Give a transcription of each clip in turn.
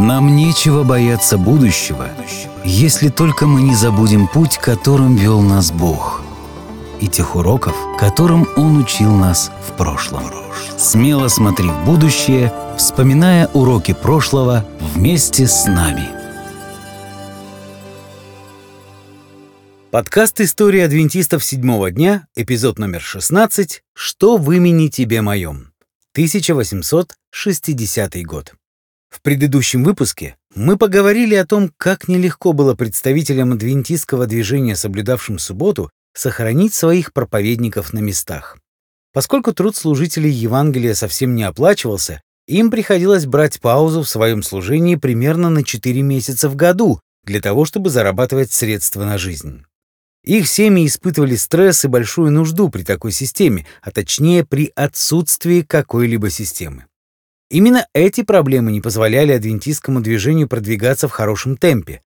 Нам нечего бояться будущего, если только мы не забудем путь, которым вел нас Бог, и тех уроков, которым Он учил нас в прошлом. Смело смотри в будущее, вспоминая уроки прошлого вместе с нами. Подкаст «История адвентистов седьмого дня», эпизод номер 16 «Что в имени тебе моем?» 1860 год. В предыдущем выпуске мы поговорили о том, как нелегко было представителям адвентистского движения, соблюдавшим субботу, сохранить своих проповедников на местах. Поскольку труд служителей Евангелия совсем не оплачивался, им приходилось брать паузу в своем служении примерно на 4 месяца в году для того, чтобы зарабатывать средства на жизнь. Их семьи испытывали стресс и большую нужду при такой системе, а точнее при отсутствии какой-либо системы. Именно эти проблемы не позволяли адвентистскому движению продвигаться в хорошем темпе.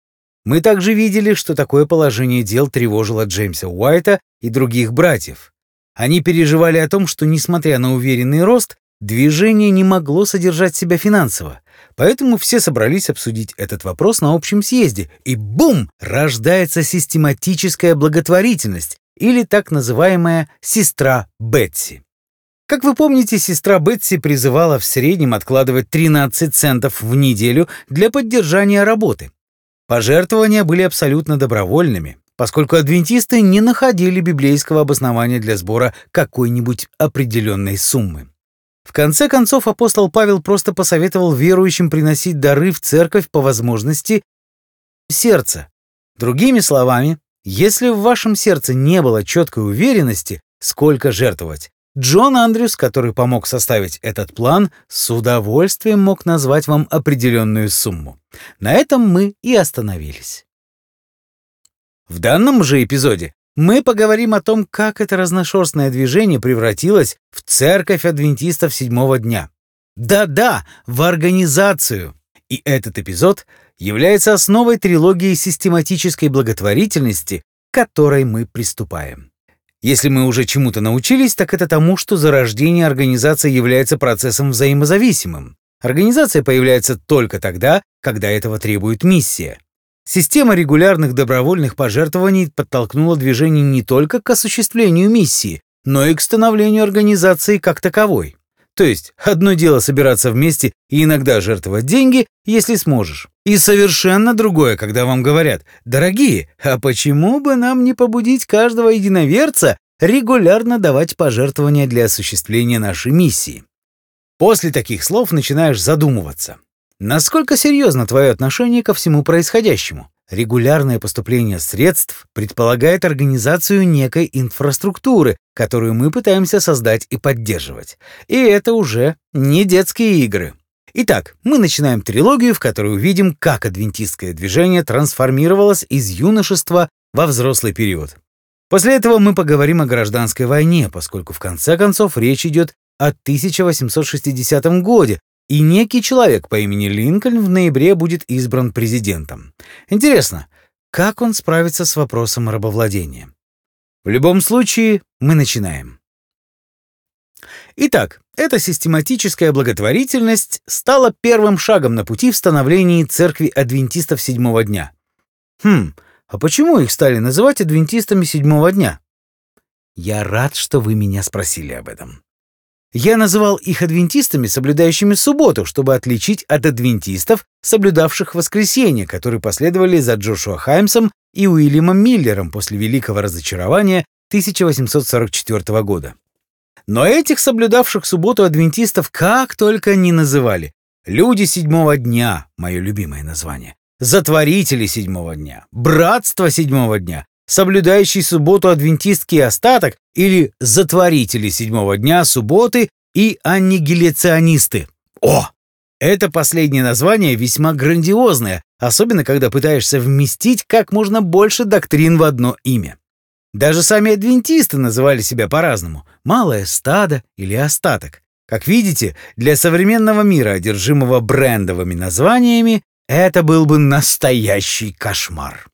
Мы также видели, что такое положение дел тревожило Джеймса Уайта и других братьев. Они переживали о том, что, несмотря на уверенный рост, движение не могло содержать себя финансово. Поэтому все собрались обсудить этот вопрос на общем съезде, и бум! Рождается систематическая благотворительность, или так называемая «сестра Бетси». Как вы помните, сестра Бетси призывала в среднем откладывать 13 центов в неделю для поддержания работы. Пожертвования были абсолютно добровольными, поскольку адвентисты не находили библейского обоснования для сбора какой-нибудь определенной суммы. В конце концов апостол Павел просто посоветовал верующим приносить дары в церковь по возможности сердца. Другими словами, если в вашем сердце не было четкой уверенности, сколько жертвовать, Джон Андрюс, который помог составить этот план, с удовольствием мог назвать вам определенную сумму. На этом мы и остановились. В данном же эпизоде мы поговорим о том, как это разношерстное движение превратилось в церковь адвентистов седьмого дня. Да-да, в организацию. И этот эпизод является основой трилогии систематической благотворительности, к которой мы приступаем. Если мы уже чему-то научились, так это тому, что зарождение организации является процессом взаимозависимым. Организация появляется только тогда, когда этого требует миссия. Система регулярных добровольных пожертвований подтолкнула движение не только к осуществлению миссии, но и к становлению организации как таковой. То есть, одно дело собираться вместе и иногда жертвовать деньги, если сможешь. И совершенно другое, когда вам говорят, дорогие, а почему бы нам не побудить каждого единоверца регулярно давать пожертвования для осуществления нашей миссии? После таких слов начинаешь задумываться. Насколько серьезно твое отношение ко всему происходящему? Регулярное поступление средств предполагает организацию некой инфраструктуры, которую мы пытаемся создать и поддерживать. И это уже не детские игры. Итак, мы начинаем трилогию, в которой увидим, как адвентистское движение трансформировалось из юношества во взрослый период. После этого мы поговорим о гражданской войне, поскольку в конце концов речь идет о 1860 годе, и некий человек по имени Линкольн в ноябре будет избран президентом. Интересно, как он справится с вопросом рабовладения? В любом случае, мы начинаем. Итак, эта систематическая благотворительность стала первым шагом на пути в становлении церкви адвентистов седьмого дня. Хм, а почему их стали называть адвентистами седьмого дня? Я рад, что вы меня спросили об этом. Я называл их адвентистами, соблюдающими субботу, чтобы отличить от адвентистов, соблюдавших воскресенье, которые последовали за Джошуа Хаймсом и Уильямом Миллером после Великого разочарования 1844 года. Но этих соблюдавших субботу адвентистов как только не называли. Люди седьмого дня — мое любимое название. Затворители седьмого дня, братство седьмого дня, соблюдающий субботу адвентистский остаток или затворители седьмого дня субботы и аннигиляционисты. О! Это последнее название весьма грандиозное, особенно когда пытаешься вместить как можно больше доктрин в одно имя. Даже сами адвентисты называли себя по-разному — малое стадо или остаток. Как видите, для современного мира, одержимого брендовыми названиями, это был бы настоящий кошмар.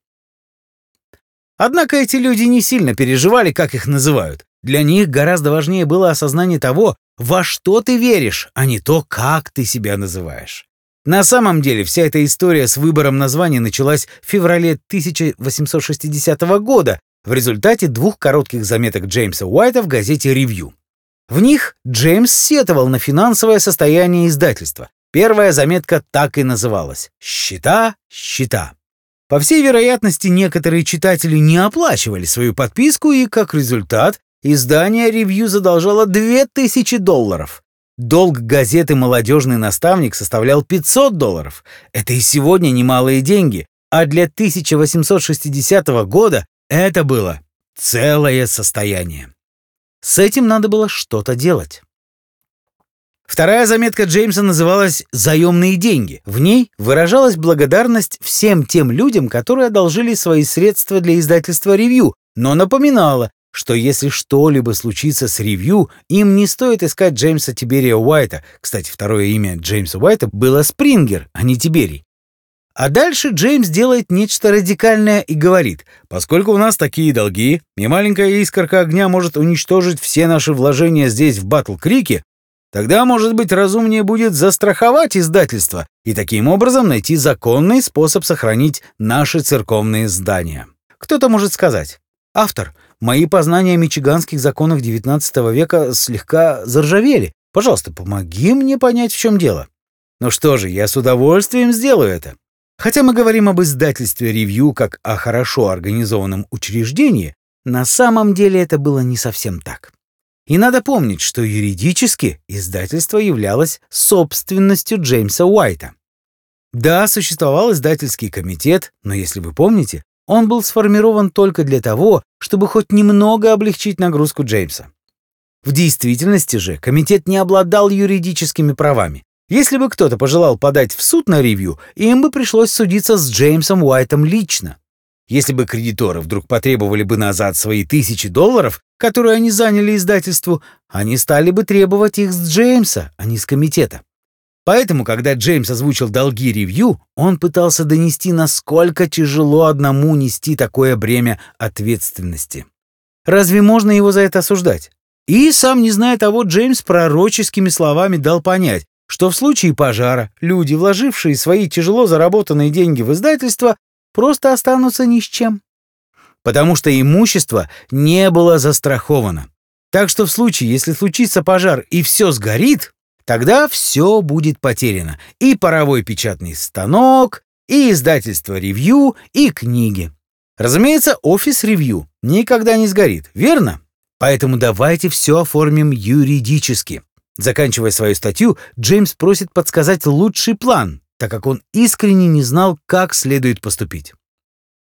Однако эти люди не сильно переживали, как их называют. Для них гораздо важнее было осознание того, во что ты веришь, а не то, как ты себя называешь. На самом деле вся эта история с выбором названия началась в феврале 1860 года в результате двух коротких заметок Джеймса Уайта в газете «Ревью». В них Джеймс сетовал на финансовое состояние издательства. Первая заметка так и называлась «Счета, счета». По всей вероятности, некоторые читатели не оплачивали свою подписку, и, как результат, издание «Ревью» задолжало 2000 долларов. Долг газеты «Молодежный наставник» составлял 500 долларов. Это и сегодня немалые деньги, а для 1860 года это было целое состояние. С этим надо было что-то делать. Вторая заметка Джеймса называлась «Заемные деньги». В ней выражалась благодарность всем тем людям, которые одолжили свои средства для издательства «Ревью», но напоминала, что если что-либо случится с ревью, им не стоит искать Джеймса Тиберия Уайта. Кстати, второе имя Джеймса Уайта было Спрингер, а не Тиберий. А дальше Джеймс делает нечто радикальное и говорит, поскольку у нас такие долги, и маленькая искорка огня может уничтожить все наши вложения здесь в Батл-Крике, тогда, может быть, разумнее будет застраховать издательство и таким образом найти законный способ сохранить наши церковные здания. Кто-то может сказать, автор, Мои познания о мичиганских законах XIX века слегка заржавели. Пожалуйста, помоги мне понять, в чем дело. Ну что же, я с удовольствием сделаю это. Хотя мы говорим об издательстве «Ревью» как о хорошо организованном учреждении, на самом деле это было не совсем так. И надо помнить, что юридически издательство являлось собственностью Джеймса Уайта. Да, существовал издательский комитет, но если вы помните, он был сформирован только для того, чтобы хоть немного облегчить нагрузку Джеймса. В действительности же комитет не обладал юридическими правами. Если бы кто-то пожелал подать в суд на ревью, им бы пришлось судиться с Джеймсом Уайтом лично. Если бы кредиторы вдруг потребовали бы назад свои тысячи долларов, которые они заняли издательству, они стали бы требовать их с Джеймса, а не с комитета. Поэтому, когда Джеймс озвучил долги ревью, он пытался донести, насколько тяжело одному нести такое бремя ответственности. Разве можно его за это осуждать? И, сам не зная того, Джеймс пророческими словами дал понять, что в случае пожара люди, вложившие свои тяжело заработанные деньги в издательство, просто останутся ни с чем. Потому что имущество не было застраховано. Так что в случае, если случится пожар и все сгорит, Тогда все будет потеряно. И паровой печатный станок, и издательство ревью, и книги. Разумеется, офис ревью никогда не сгорит, верно? Поэтому давайте все оформим юридически. Заканчивая свою статью, Джеймс просит подсказать лучший план, так как он искренне не знал, как следует поступить.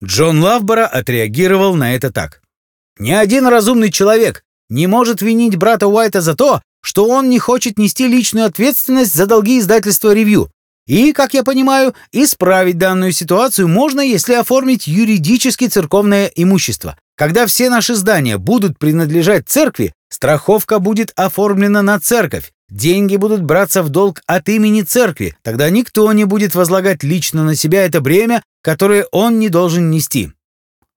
Джон Лавбора отреагировал на это так. «Ни один разумный человек не может винить брата Уайта за то, что он не хочет нести личную ответственность за долги издательства «Ревью». И, как я понимаю, исправить данную ситуацию можно, если оформить юридически церковное имущество. Когда все наши здания будут принадлежать церкви, страховка будет оформлена на церковь. Деньги будут браться в долг от имени церкви. Тогда никто не будет возлагать лично на себя это бремя, которое он не должен нести.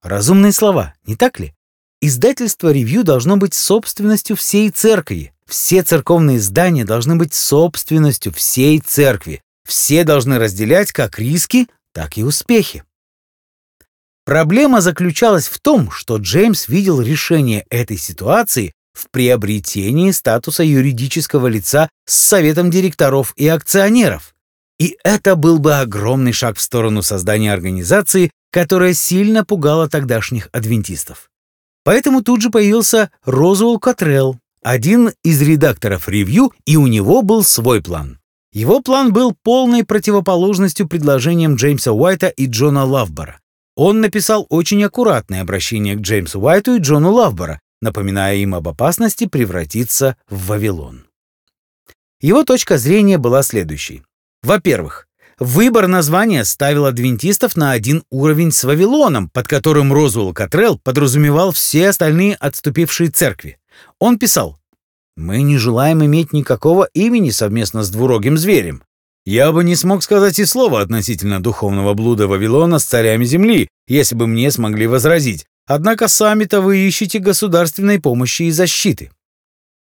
Разумные слова, не так ли? Издательство «Ревью» должно быть собственностью всей церкви. Все церковные здания должны быть собственностью всей церкви. Все должны разделять как риски, так и успехи. Проблема заключалась в том, что Джеймс видел решение этой ситуации в приобретении статуса юридического лица с советом директоров и акционеров. И это был бы огромный шаг в сторону создания организации, которая сильно пугала тогдашних адвентистов. Поэтому тут же появился Розуэлл Котрелл, один из редакторов ревью, и у него был свой план. Его план был полной противоположностью предложениям Джеймса Уайта и Джона Лавбора. Он написал очень аккуратное обращение к Джеймсу Уайту и Джону Лавбора, напоминая им об опасности превратиться в Вавилон. Его точка зрения была следующей. Во-первых, выбор названия ставил адвентистов на один уровень с Вавилоном, под которым Розуэлл Котрелл подразумевал все остальные отступившие церкви. Он писал, «Мы не желаем иметь никакого имени совместно с двурогим зверем. Я бы не смог сказать и слова относительно духовного блуда Вавилона с царями земли, если бы мне смогли возразить. Однако сами-то вы ищете государственной помощи и защиты».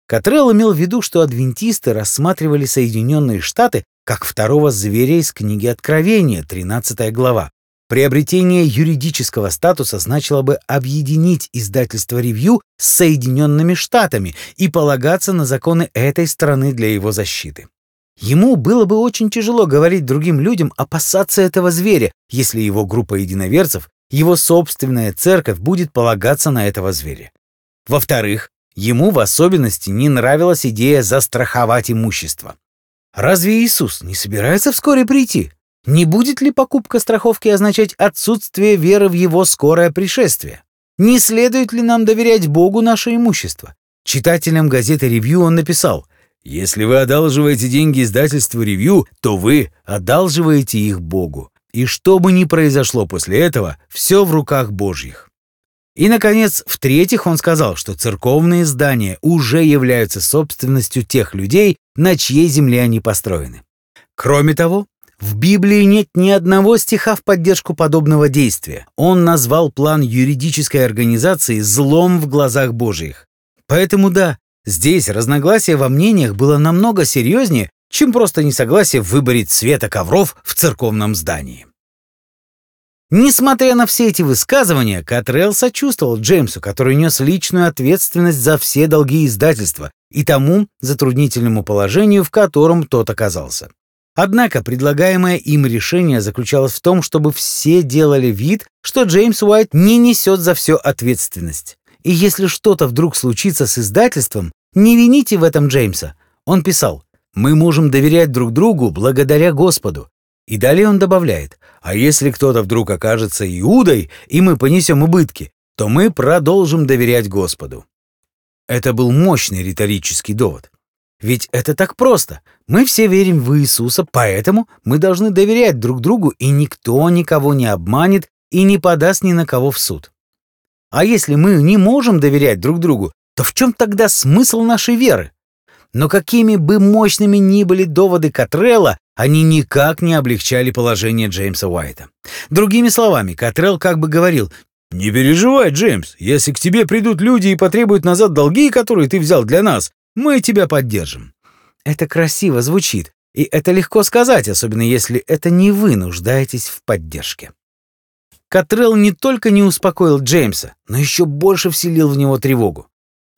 Катрелл имел в виду, что адвентисты рассматривали Соединенные Штаты как второго зверя из книги Откровения, 13 глава. Приобретение юридического статуса значило бы объединить издательство «Ревью» с Соединенными Штатами и полагаться на законы этой страны для его защиты. Ему было бы очень тяжело говорить другим людям опасаться этого зверя, если его группа единоверцев, его собственная церковь будет полагаться на этого зверя. Во-вторых, ему в особенности не нравилась идея застраховать имущество. Разве Иисус не собирается вскоре прийти? Не будет ли покупка страховки означать отсутствие веры в его скорое пришествие? Не следует ли нам доверять Богу наше имущество? Читателям газеты «Ревью» он написал – если вы одалживаете деньги издательству «Ревью», то вы одалживаете их Богу. И что бы ни произошло после этого, все в руках Божьих. И, наконец, в-третьих, он сказал, что церковные здания уже являются собственностью тех людей, на чьей земле они построены. Кроме того, в Библии нет ни одного стиха в поддержку подобного действия. Он назвал план юридической организации злом в глазах Божьих. Поэтому да, Здесь разногласие во мнениях было намного серьезнее, чем просто несогласие в выборе цвета ковров в церковном здании. Несмотря на все эти высказывания, Катрелл сочувствовал Джеймсу, который нес личную ответственность за все долги издательства и тому затруднительному положению, в котором тот оказался. Однако предлагаемое им решение заключалось в том, чтобы все делали вид, что Джеймс Уайт не несет за все ответственность. И если что-то вдруг случится с издательством, не вините в этом Джеймса. Он писал, «Мы можем доверять друг другу благодаря Господу». И далее он добавляет, «А если кто-то вдруг окажется Иудой, и мы понесем убытки, то мы продолжим доверять Господу». Это был мощный риторический довод. Ведь это так просто. Мы все верим в Иисуса, поэтому мы должны доверять друг другу, и никто никого не обманет и не подаст ни на кого в суд. А если мы не можем доверять друг другу, то в чем тогда смысл нашей веры? Но какими бы мощными ни были доводы Катрелла, они никак не облегчали положение Джеймса Уайта. Другими словами, Катрелл как бы говорил, «Не переживай, Джеймс, если к тебе придут люди и потребуют назад долги, которые ты взял для нас, мы тебя поддержим». Это красиво звучит, и это легко сказать, особенно если это не вы нуждаетесь в поддержке. Катрелл не только не успокоил Джеймса, но еще больше вселил в него тревогу.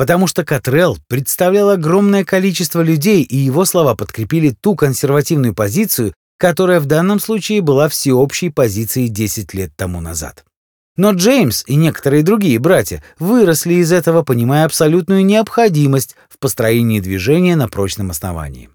Потому что Катрелл представлял огромное количество людей, и его слова подкрепили ту консервативную позицию, которая в данном случае была всеобщей позицией 10 лет тому назад. Но Джеймс и некоторые другие братья выросли из этого, понимая абсолютную необходимость в построении движения на прочном основании.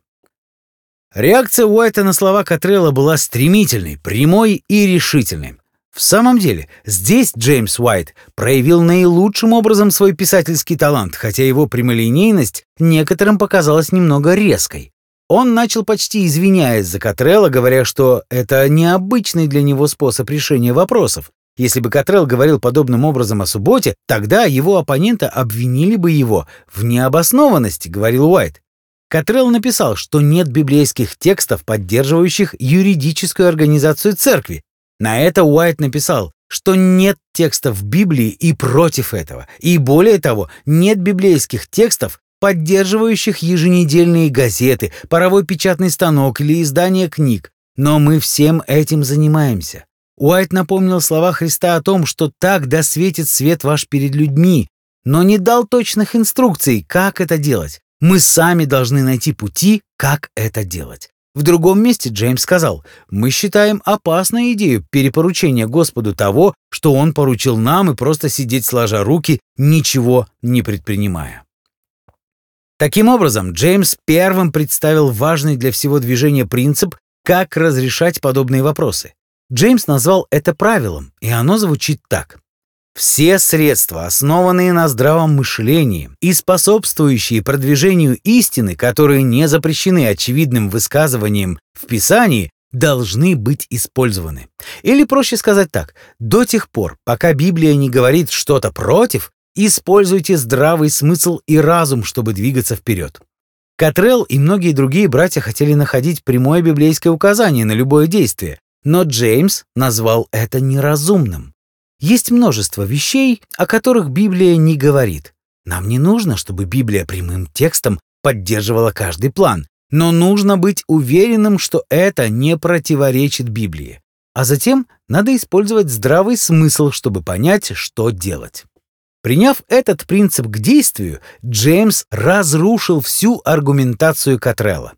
Реакция Уайта на слова Катрелла была стремительной, прямой и решительной. В самом деле, здесь Джеймс Уайт проявил наилучшим образом свой писательский талант, хотя его прямолинейность некоторым показалась немного резкой. Он начал почти извиняясь за Катрелла, говоря, что это необычный для него способ решения вопросов. Если бы Катрелл говорил подобным образом о субботе, тогда его оппонента обвинили бы его в необоснованности, говорил Уайт. Катрелл написал, что нет библейских текстов, поддерживающих юридическую организацию церкви, на это Уайт написал, что нет текстов Библии и против этого. И более того, нет библейских текстов, поддерживающих еженедельные газеты, паровой печатный станок или издание книг. Но мы всем этим занимаемся. Уайт напомнил слова Христа о том, что так досветит свет ваш перед людьми, но не дал точных инструкций, как это делать. Мы сами должны найти пути, как это делать. В другом месте Джеймс сказал, «Мы считаем опасной идею перепоручения Господу того, что Он поручил нам и просто сидеть сложа руки, ничего не предпринимая». Таким образом, Джеймс первым представил важный для всего движения принцип, как разрешать подобные вопросы. Джеймс назвал это правилом, и оно звучит так. Все средства, основанные на здравом мышлении и способствующие продвижению истины, которые не запрещены очевидным высказыванием в Писании, должны быть использованы. Или проще сказать так, до тех пор, пока Библия не говорит что-то против, используйте здравый смысл и разум, чтобы двигаться вперед. Катрелл и многие другие братья хотели находить прямое библейское указание на любое действие, но Джеймс назвал это неразумным. Есть множество вещей, о которых Библия не говорит. Нам не нужно, чтобы Библия прямым текстом поддерживала каждый план. Но нужно быть уверенным, что это не противоречит Библии. А затем надо использовать здравый смысл, чтобы понять, что делать. Приняв этот принцип к действию, Джеймс разрушил всю аргументацию Катрелла.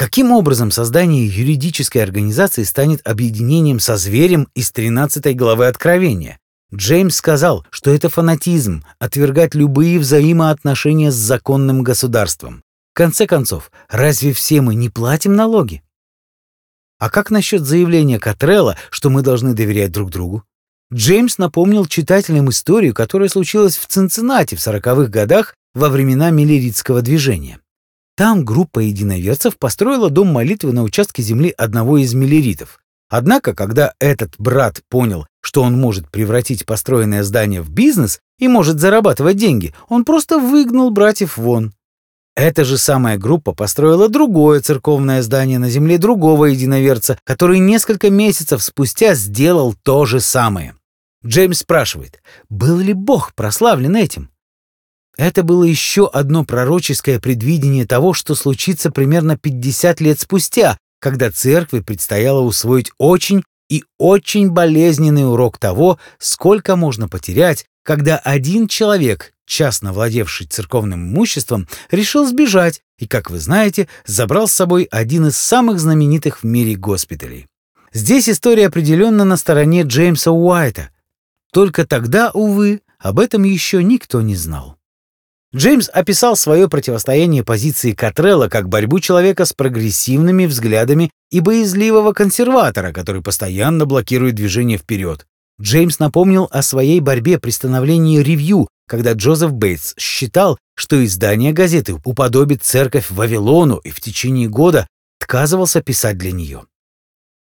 Каким образом создание юридической организации станет объединением со зверем из 13 главы Откровения? Джеймс сказал, что это фанатизм — отвергать любые взаимоотношения с законным государством. В конце концов, разве все мы не платим налоги? А как насчет заявления Катрелла, что мы должны доверять друг другу? Джеймс напомнил читателям историю, которая случилась в Цинциннати в сороковых годах во времена миллеритского движения. Там группа единоверцев построила дом молитвы на участке земли одного из миллеритов. Однако, когда этот брат понял, что он может превратить построенное здание в бизнес и может зарабатывать деньги, он просто выгнал братьев вон. Эта же самая группа построила другое церковное здание на земле другого единоверца, который несколько месяцев спустя сделал то же самое. Джеймс спрашивает, был ли Бог прославлен этим? Это было еще одно пророческое предвидение того, что случится примерно 50 лет спустя, когда церкви предстояло усвоить очень и очень болезненный урок того, сколько можно потерять, когда один человек, частно владевший церковным имуществом, решил сбежать и, как вы знаете, забрал с собой один из самых знаменитых в мире госпиталей. Здесь история определенно на стороне Джеймса Уайта. Только тогда, увы, об этом еще никто не знал. Джеймс описал свое противостояние позиции Катрелла как борьбу человека с прогрессивными взглядами и боязливого консерватора, который постоянно блокирует движение вперед. Джеймс напомнил о своей борьбе при становлении ревью, когда Джозеф Бейтс считал, что издание газеты уподобит церковь Вавилону и в течение года отказывался писать для нее.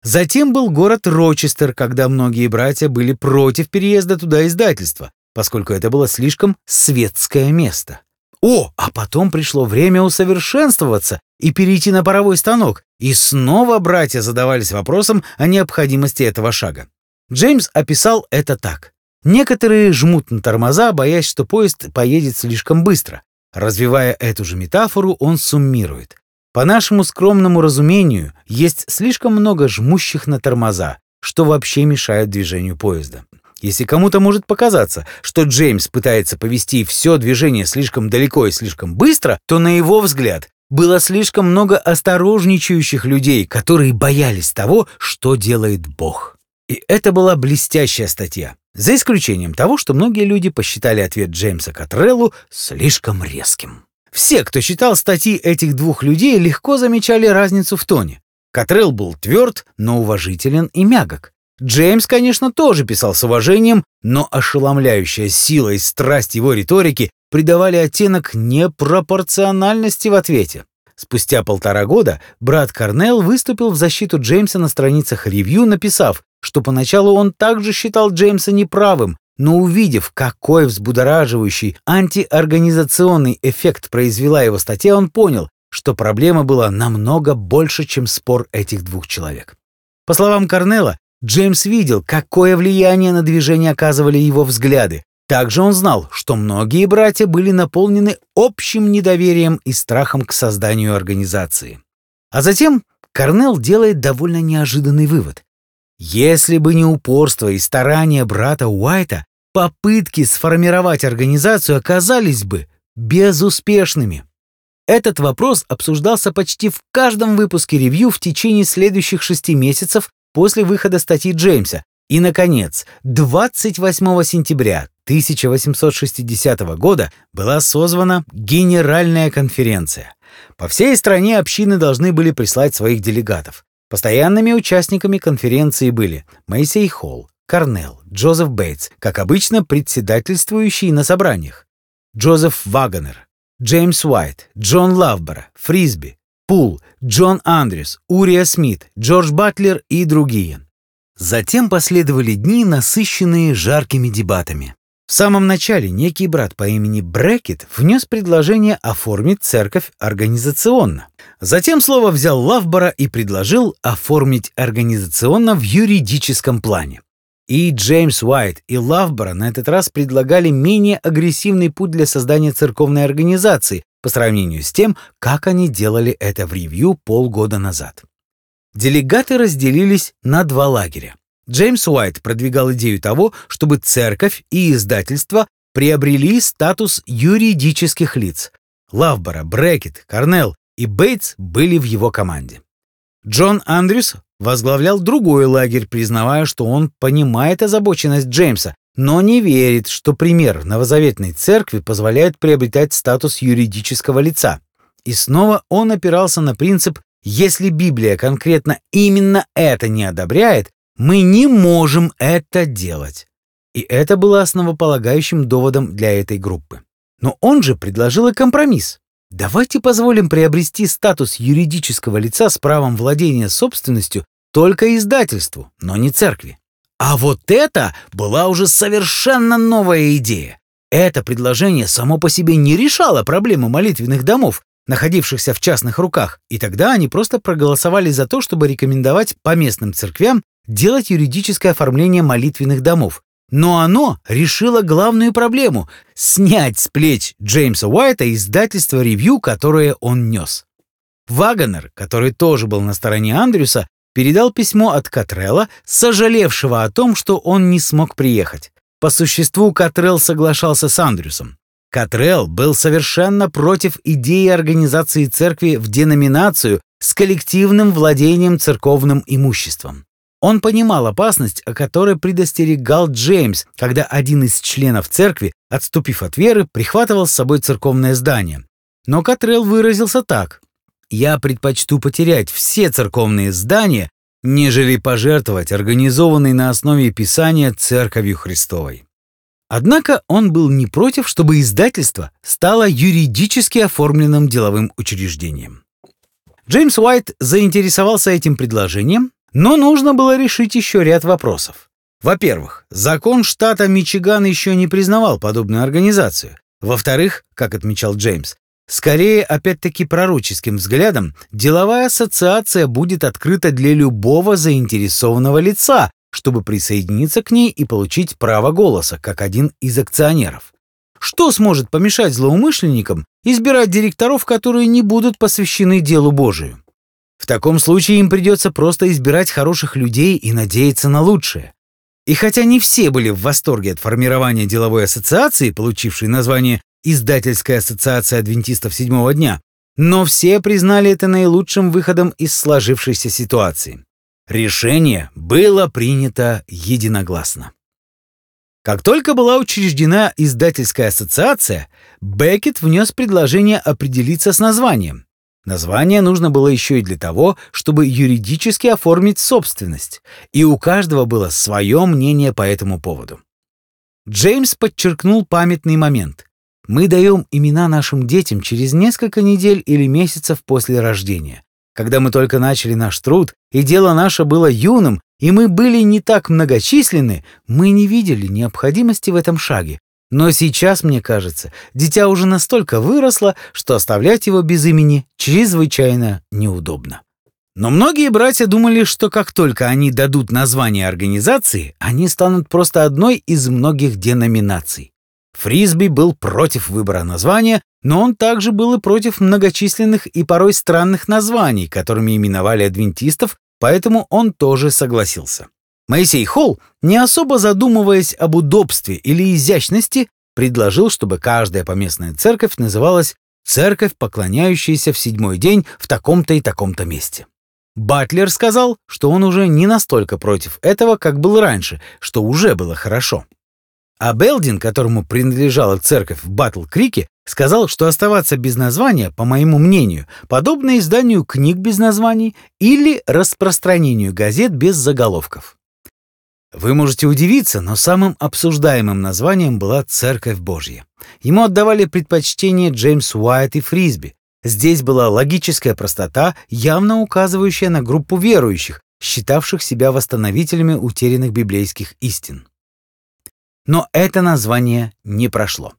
Затем был город Рочестер, когда многие братья были против переезда туда издательства, поскольку это было слишком светское место. О, а потом пришло время усовершенствоваться и перейти на паровой станок, и снова братья задавались вопросом о необходимости этого шага. Джеймс описал это так. Некоторые жмут на тормоза, боясь, что поезд поедет слишком быстро. Развивая эту же метафору, он суммирует. По нашему скромному разумению, есть слишком много жмущих на тормоза, что вообще мешает движению поезда. Если кому-то может показаться, что Джеймс пытается повести все движение слишком далеко и слишком быстро, то на его взгляд было слишком много осторожничающих людей, которые боялись того, что делает Бог. И это была блестящая статья, за исключением того, что многие люди посчитали ответ Джеймса Катреллу слишком резким. Все, кто читал статьи этих двух людей, легко замечали разницу в тоне. Катрелл был тверд, но уважителен и мягок. Джеймс, конечно, тоже писал с уважением, но ошеломляющая сила и страсть его риторики придавали оттенок непропорциональности в ответе. Спустя полтора года брат Корнелл выступил в защиту Джеймса на страницах ревью, написав, что поначалу он также считал Джеймса неправым, но увидев, какой взбудораживающий антиорганизационный эффект произвела его статья, он понял, что проблема была намного больше, чем спор этих двух человек. По словам Корнелла, Джеймс видел, какое влияние на движение оказывали его взгляды. Также он знал, что многие братья были наполнены общим недоверием и страхом к созданию организации. А затем Корнелл делает довольно неожиданный вывод. Если бы не упорство и старания брата Уайта, попытки сформировать организацию оказались бы безуспешными. Этот вопрос обсуждался почти в каждом выпуске ревью в течение следующих шести месяцев после выхода статьи Джеймса. И, наконец, 28 сентября 1860 года была созвана Генеральная конференция. По всей стране общины должны были прислать своих делегатов. Постоянными участниками конференции были Мэйсей Холл, Корнелл, Джозеф Бейтс, как обычно председательствующие на собраниях, Джозеф Вагонер, Джеймс Уайт, Джон Лавбора, Фрисби, Пул, Джон Андрюс, Урия Смит, Джордж Батлер и другие. Затем последовали дни, насыщенные жаркими дебатами. В самом начале некий брат по имени Брекет внес предложение оформить церковь организационно. Затем слово взял Лавбора и предложил оформить организационно в юридическом плане. И Джеймс Уайт, и Лавбора на этот раз предлагали менее агрессивный путь для создания церковной организации, по сравнению с тем, как они делали это в ревью полгода назад. Делегаты разделились на два лагеря. Джеймс Уайт продвигал идею того, чтобы церковь и издательство приобрели статус юридических лиц. Лавбора, Брекет, Корнелл и Бейтс были в его команде. Джон Андрюс возглавлял другой лагерь, признавая, что он понимает озабоченность Джеймса, но не верит, что пример новозаветной церкви позволяет приобретать статус юридического лица. И снова он опирался на принцип «если Библия конкретно именно это не одобряет, мы не можем это делать. И это было основополагающим доводом для этой группы. Но он же предложил и компромисс. Давайте позволим приобрести статус юридического лица с правом владения собственностью только издательству, но не церкви. А вот это была уже совершенно новая идея. Это предложение само по себе не решало проблему молитвенных домов, находившихся в частных руках, и тогда они просто проголосовали за то, чтобы рекомендовать по местным церквям делать юридическое оформление молитвенных домов. Но оно решило главную проблему — снять с плеч Джеймса Уайта издательство ревью, которое он нес. Вагонер, который тоже был на стороне Андрюса, передал письмо от Катрелла, сожалевшего о том, что он не смог приехать. По существу Катрелл соглашался с Андрюсом. Катрелл был совершенно против идеи организации церкви в деноминацию с коллективным владением церковным имуществом. Он понимал опасность, о которой предостерегал Джеймс, когда один из членов церкви, отступив от веры, прихватывал с собой церковное здание. Но Катрелл выразился так. «Я предпочту потерять все церковные здания, нежели пожертвовать организованной на основе Писания Церковью Христовой». Однако он был не против, чтобы издательство стало юридически оформленным деловым учреждением. Джеймс Уайт заинтересовался этим предложением но нужно было решить еще ряд вопросов. Во-первых, закон штата Мичиган еще не признавал подобную организацию. Во-вторых, как отмечал Джеймс, скорее, опять-таки пророческим взглядом, деловая ассоциация будет открыта для любого заинтересованного лица, чтобы присоединиться к ней и получить право голоса, как один из акционеров. Что сможет помешать злоумышленникам избирать директоров, которые не будут посвящены делу Божию? В таком случае им придется просто избирать хороших людей и надеяться на лучшее. И хотя не все были в восторге от формирования деловой ассоциации, получившей название «Издательская ассоциация адвентистов седьмого дня», но все признали это наилучшим выходом из сложившейся ситуации. Решение было принято единогласно. Как только была учреждена издательская ассоциация, Беккет внес предложение определиться с названием. Название нужно было еще и для того, чтобы юридически оформить собственность, и у каждого было свое мнение по этому поводу. Джеймс подчеркнул памятный момент. Мы даем имена нашим детям через несколько недель или месяцев после рождения. Когда мы только начали наш труд, и дело наше было юным, и мы были не так многочисленны, мы не видели необходимости в этом шаге, но сейчас, мне кажется, дитя уже настолько выросло, что оставлять его без имени чрезвычайно неудобно. Но многие братья думали, что как только они дадут название организации, они станут просто одной из многих деноминаций. Фрисби был против выбора названия, но он также был и против многочисленных и порой странных названий, которыми именовали адвентистов, поэтому он тоже согласился. Моисей Холл, не особо задумываясь об удобстве или изящности, предложил, чтобы каждая поместная церковь называлась «Церковь, поклоняющаяся в седьмой день в таком-то и таком-то месте». Батлер сказал, что он уже не настолько против этого, как был раньше, что уже было хорошо. А Белдин, которому принадлежала церковь в Батл-Крике, сказал, что оставаться без названия, по моему мнению, подобно изданию книг без названий или распространению газет без заголовков. Вы можете удивиться, но самым обсуждаемым названием была «Церковь Божья». Ему отдавали предпочтение Джеймс Уайт и Фрисби. Здесь была логическая простота, явно указывающая на группу верующих, считавших себя восстановителями утерянных библейских истин. Но это название не прошло.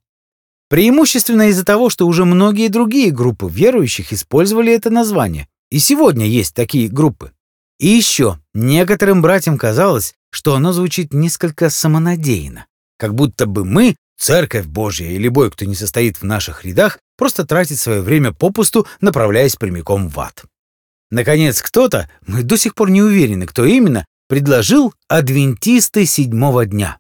Преимущественно из-за того, что уже многие другие группы верующих использовали это название. И сегодня есть такие группы. И еще, некоторым братьям казалось, что оно звучит несколько самонадеянно, как будто бы мы, Церковь Божья или любой, кто не состоит в наших рядах, просто тратить свое время попусту, направляясь прямиком в ад. Наконец, кто-то, мы до сих пор не уверены, кто именно, предложил «Адвентисты седьмого дня».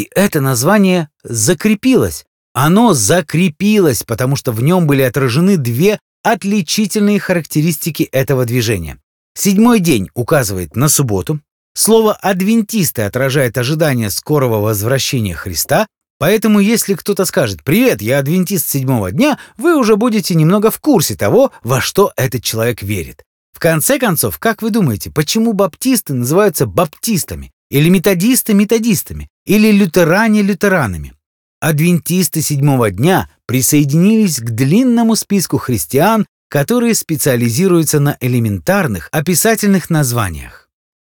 И это название закрепилось. Оно закрепилось, потому что в нем были отражены две отличительные характеристики этого движения. Седьмой день указывает на субботу. Слово «адвентисты» отражает ожидание скорого возвращения Христа, поэтому если кто-то скажет «Привет, я адвентист седьмого дня», вы уже будете немного в курсе того, во что этот человек верит. В конце концов, как вы думаете, почему баптисты называются баптистами? Или методисты методистами? Или лютеране лютеранами? Адвентисты седьмого дня присоединились к длинному списку христиан, которые специализируются на элементарных описательных названиях.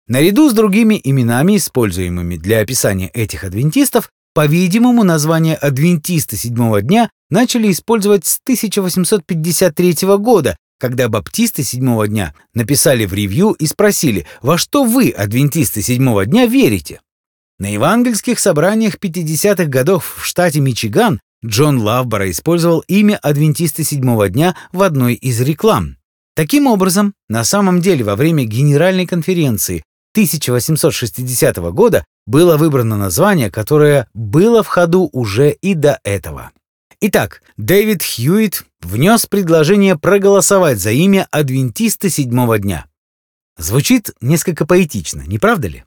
Наряду с другими именами, используемыми для описания этих адвентистов, по-видимому, название адвентисты седьмого дня начали использовать с 1853 года, когда баптисты седьмого дня написали в ревью и спросили, во что вы, адвентисты седьмого дня, верите? На евангельских собраниях 50-х годов в штате Мичиган Джон Лавбора использовал имя адвентисты седьмого дня в одной из реклам. Таким образом, на самом деле во время Генеральной конференции 1860 года было выбрано название, которое было в ходу уже и до этого. Итак, Дэвид Хьюитт внес предложение проголосовать за имя адвентиста седьмого дня. Звучит несколько поэтично, не правда ли?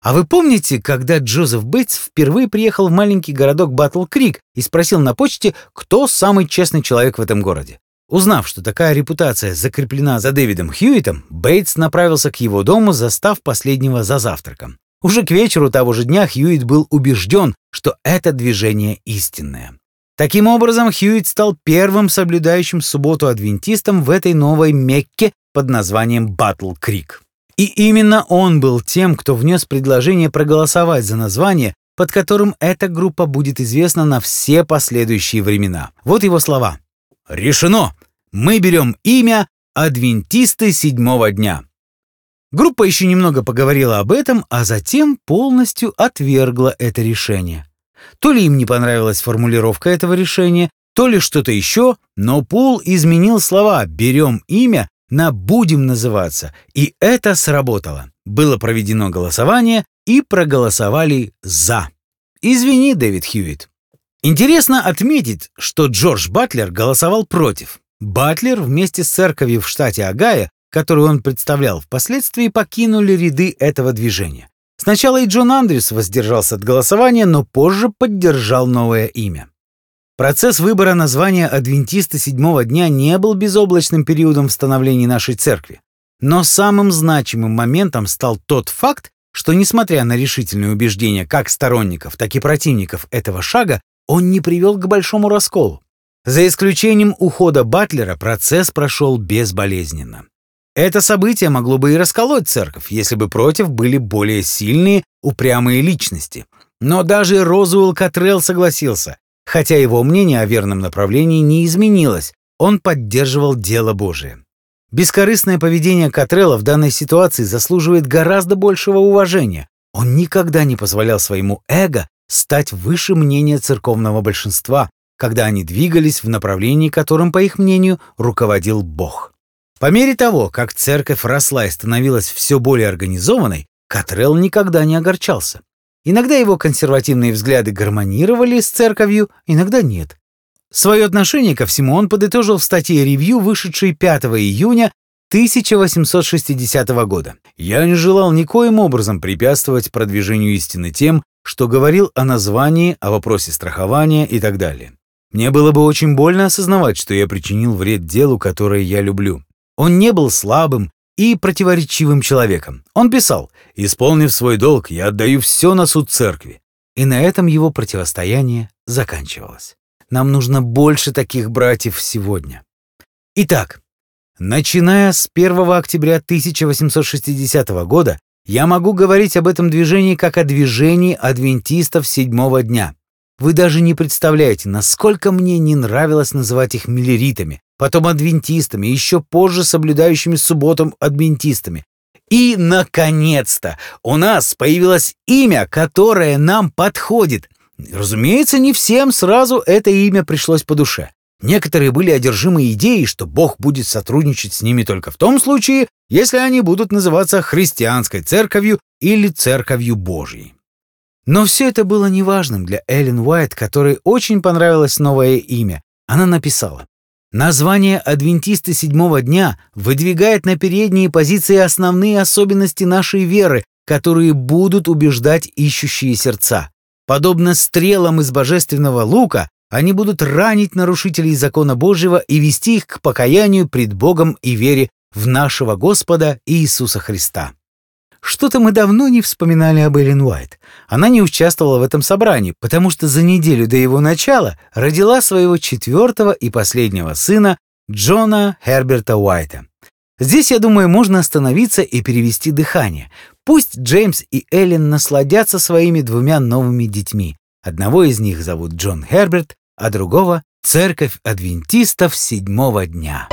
А вы помните, когда Джозеф Бейтс впервые приехал в маленький городок Батл-Крик и спросил на почте, кто самый честный человек в этом городе? Узнав, что такая репутация закреплена за Дэвидом Хьюитом, Бейтс направился к его дому, застав последнего за завтраком. Уже к вечеру того же дня Хьюит был убежден, что это движение истинное. Таким образом, Хьюит стал первым соблюдающим субботу адвентистом в этой новой Мекке под названием Батл-Крик. И именно он был тем, кто внес предложение проголосовать за название, под которым эта группа будет известна на все последующие времена. Вот его слова. «Решено! Мы берем имя «Адвентисты седьмого дня». Группа еще немного поговорила об этом, а затем полностью отвергла это решение. То ли им не понравилась формулировка этого решения, то ли что-то еще, но Пул изменил слова «берем имя» на «будем называться», и это сработало. Было проведено голосование, и проголосовали «за». Извини, Дэвид Хьюитт. Интересно отметить, что Джордж Батлер голосовал против. Батлер вместе с церковью в штате Огайо, которую он представлял, впоследствии покинули ряды этого движения. Сначала и Джон Андрюс воздержался от голосования, но позже поддержал новое имя. Процесс выбора названия адвентиста седьмого дня не был безоблачным периодом в становлении нашей церкви. Но самым значимым моментом стал тот факт, что, несмотря на решительные убеждения как сторонников, так и противников этого шага, он не привел к большому расколу. За исключением ухода Батлера процесс прошел безболезненно. Это событие могло бы и расколоть церковь, если бы против были более сильные, упрямые личности. Но даже Розуэлл Катрелл согласился, Хотя его мнение о верном направлении не изменилось, он поддерживал дело Божие. Бескорыстное поведение Катрелла в данной ситуации заслуживает гораздо большего уважения. Он никогда не позволял своему эго стать выше мнения церковного большинства, когда они двигались в направлении, которым, по их мнению, руководил Бог. По мере того, как церковь росла и становилась все более организованной, Катрелл никогда не огорчался. Иногда его консервативные взгляды гармонировали с церковью, иногда нет. Свое отношение ко всему он подытожил в статье «Ревью», вышедшей 5 июня 1860 года. «Я не желал никоим образом препятствовать продвижению истины тем, что говорил о названии, о вопросе страхования и так далее. Мне было бы очень больно осознавать, что я причинил вред делу, которое я люблю. Он не был слабым и противоречивым человеком. Он писал, «Исполнив свой долг, я отдаю все на суд церкви». И на этом его противостояние заканчивалось. Нам нужно больше таких братьев сегодня. Итак, начиная с 1 октября 1860 года, я могу говорить об этом движении как о движении адвентистов седьмого дня. Вы даже не представляете, насколько мне не нравилось называть их миллеритами, потом адвентистами, еще позже соблюдающими субботом адвентистами. И, наконец-то, у нас появилось имя, которое нам подходит. Разумеется, не всем сразу это имя пришлось по душе. Некоторые были одержимы идеей, что Бог будет сотрудничать с ними только в том случае, если они будут называться христианской церковью или церковью Божьей. Но все это было неважным для Эллен Уайт, которой очень понравилось новое имя. Она написала Название адвентисты седьмого дня выдвигает на передние позиции основные особенности нашей веры, которые будут убеждать ищущие сердца. Подобно стрелам из божественного лука, они будут ранить нарушителей закона Божьего и вести их к покаянию пред Богом и вере в нашего Господа Иисуса Христа. Что-то мы давно не вспоминали об Эллен Уайт. Она не участвовала в этом собрании, потому что за неделю до его начала родила своего четвертого и последнего сына Джона Херберта Уайта. Здесь, я думаю, можно остановиться и перевести дыхание. Пусть Джеймс и Эллен насладятся своими двумя новыми детьми. Одного из них зовут Джон Херберт, а другого — Церковь адвентистов седьмого дня.